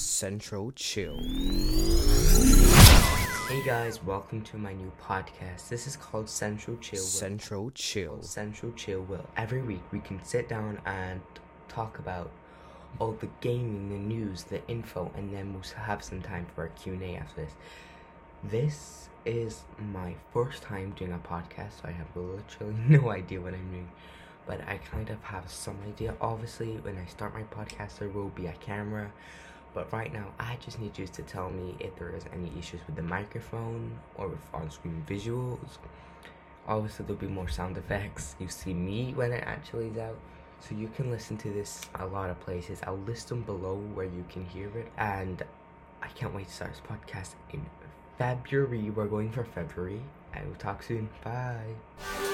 Central Chill. Hey guys, welcome to my new podcast. This is called Central Chill. Central Chill. Central Chill. Will every week we can sit down and talk about all the gaming, the news, the info, and then we'll have some time for a Q&A after this. This is my first time doing a podcast, so I have literally no idea what I'm doing. But I kind of have some idea. Obviously, when I start my podcast, there will be a camera. But right now, I just need you to tell me if there is any issues with the microphone or with on-screen visuals. Obviously, there'll be more sound effects. You see me when it actually is out. So you can listen to this a lot of places. I'll list them below where you can hear it. And I can't wait to start this podcast in February. We're going for February. I will talk soon. Bye.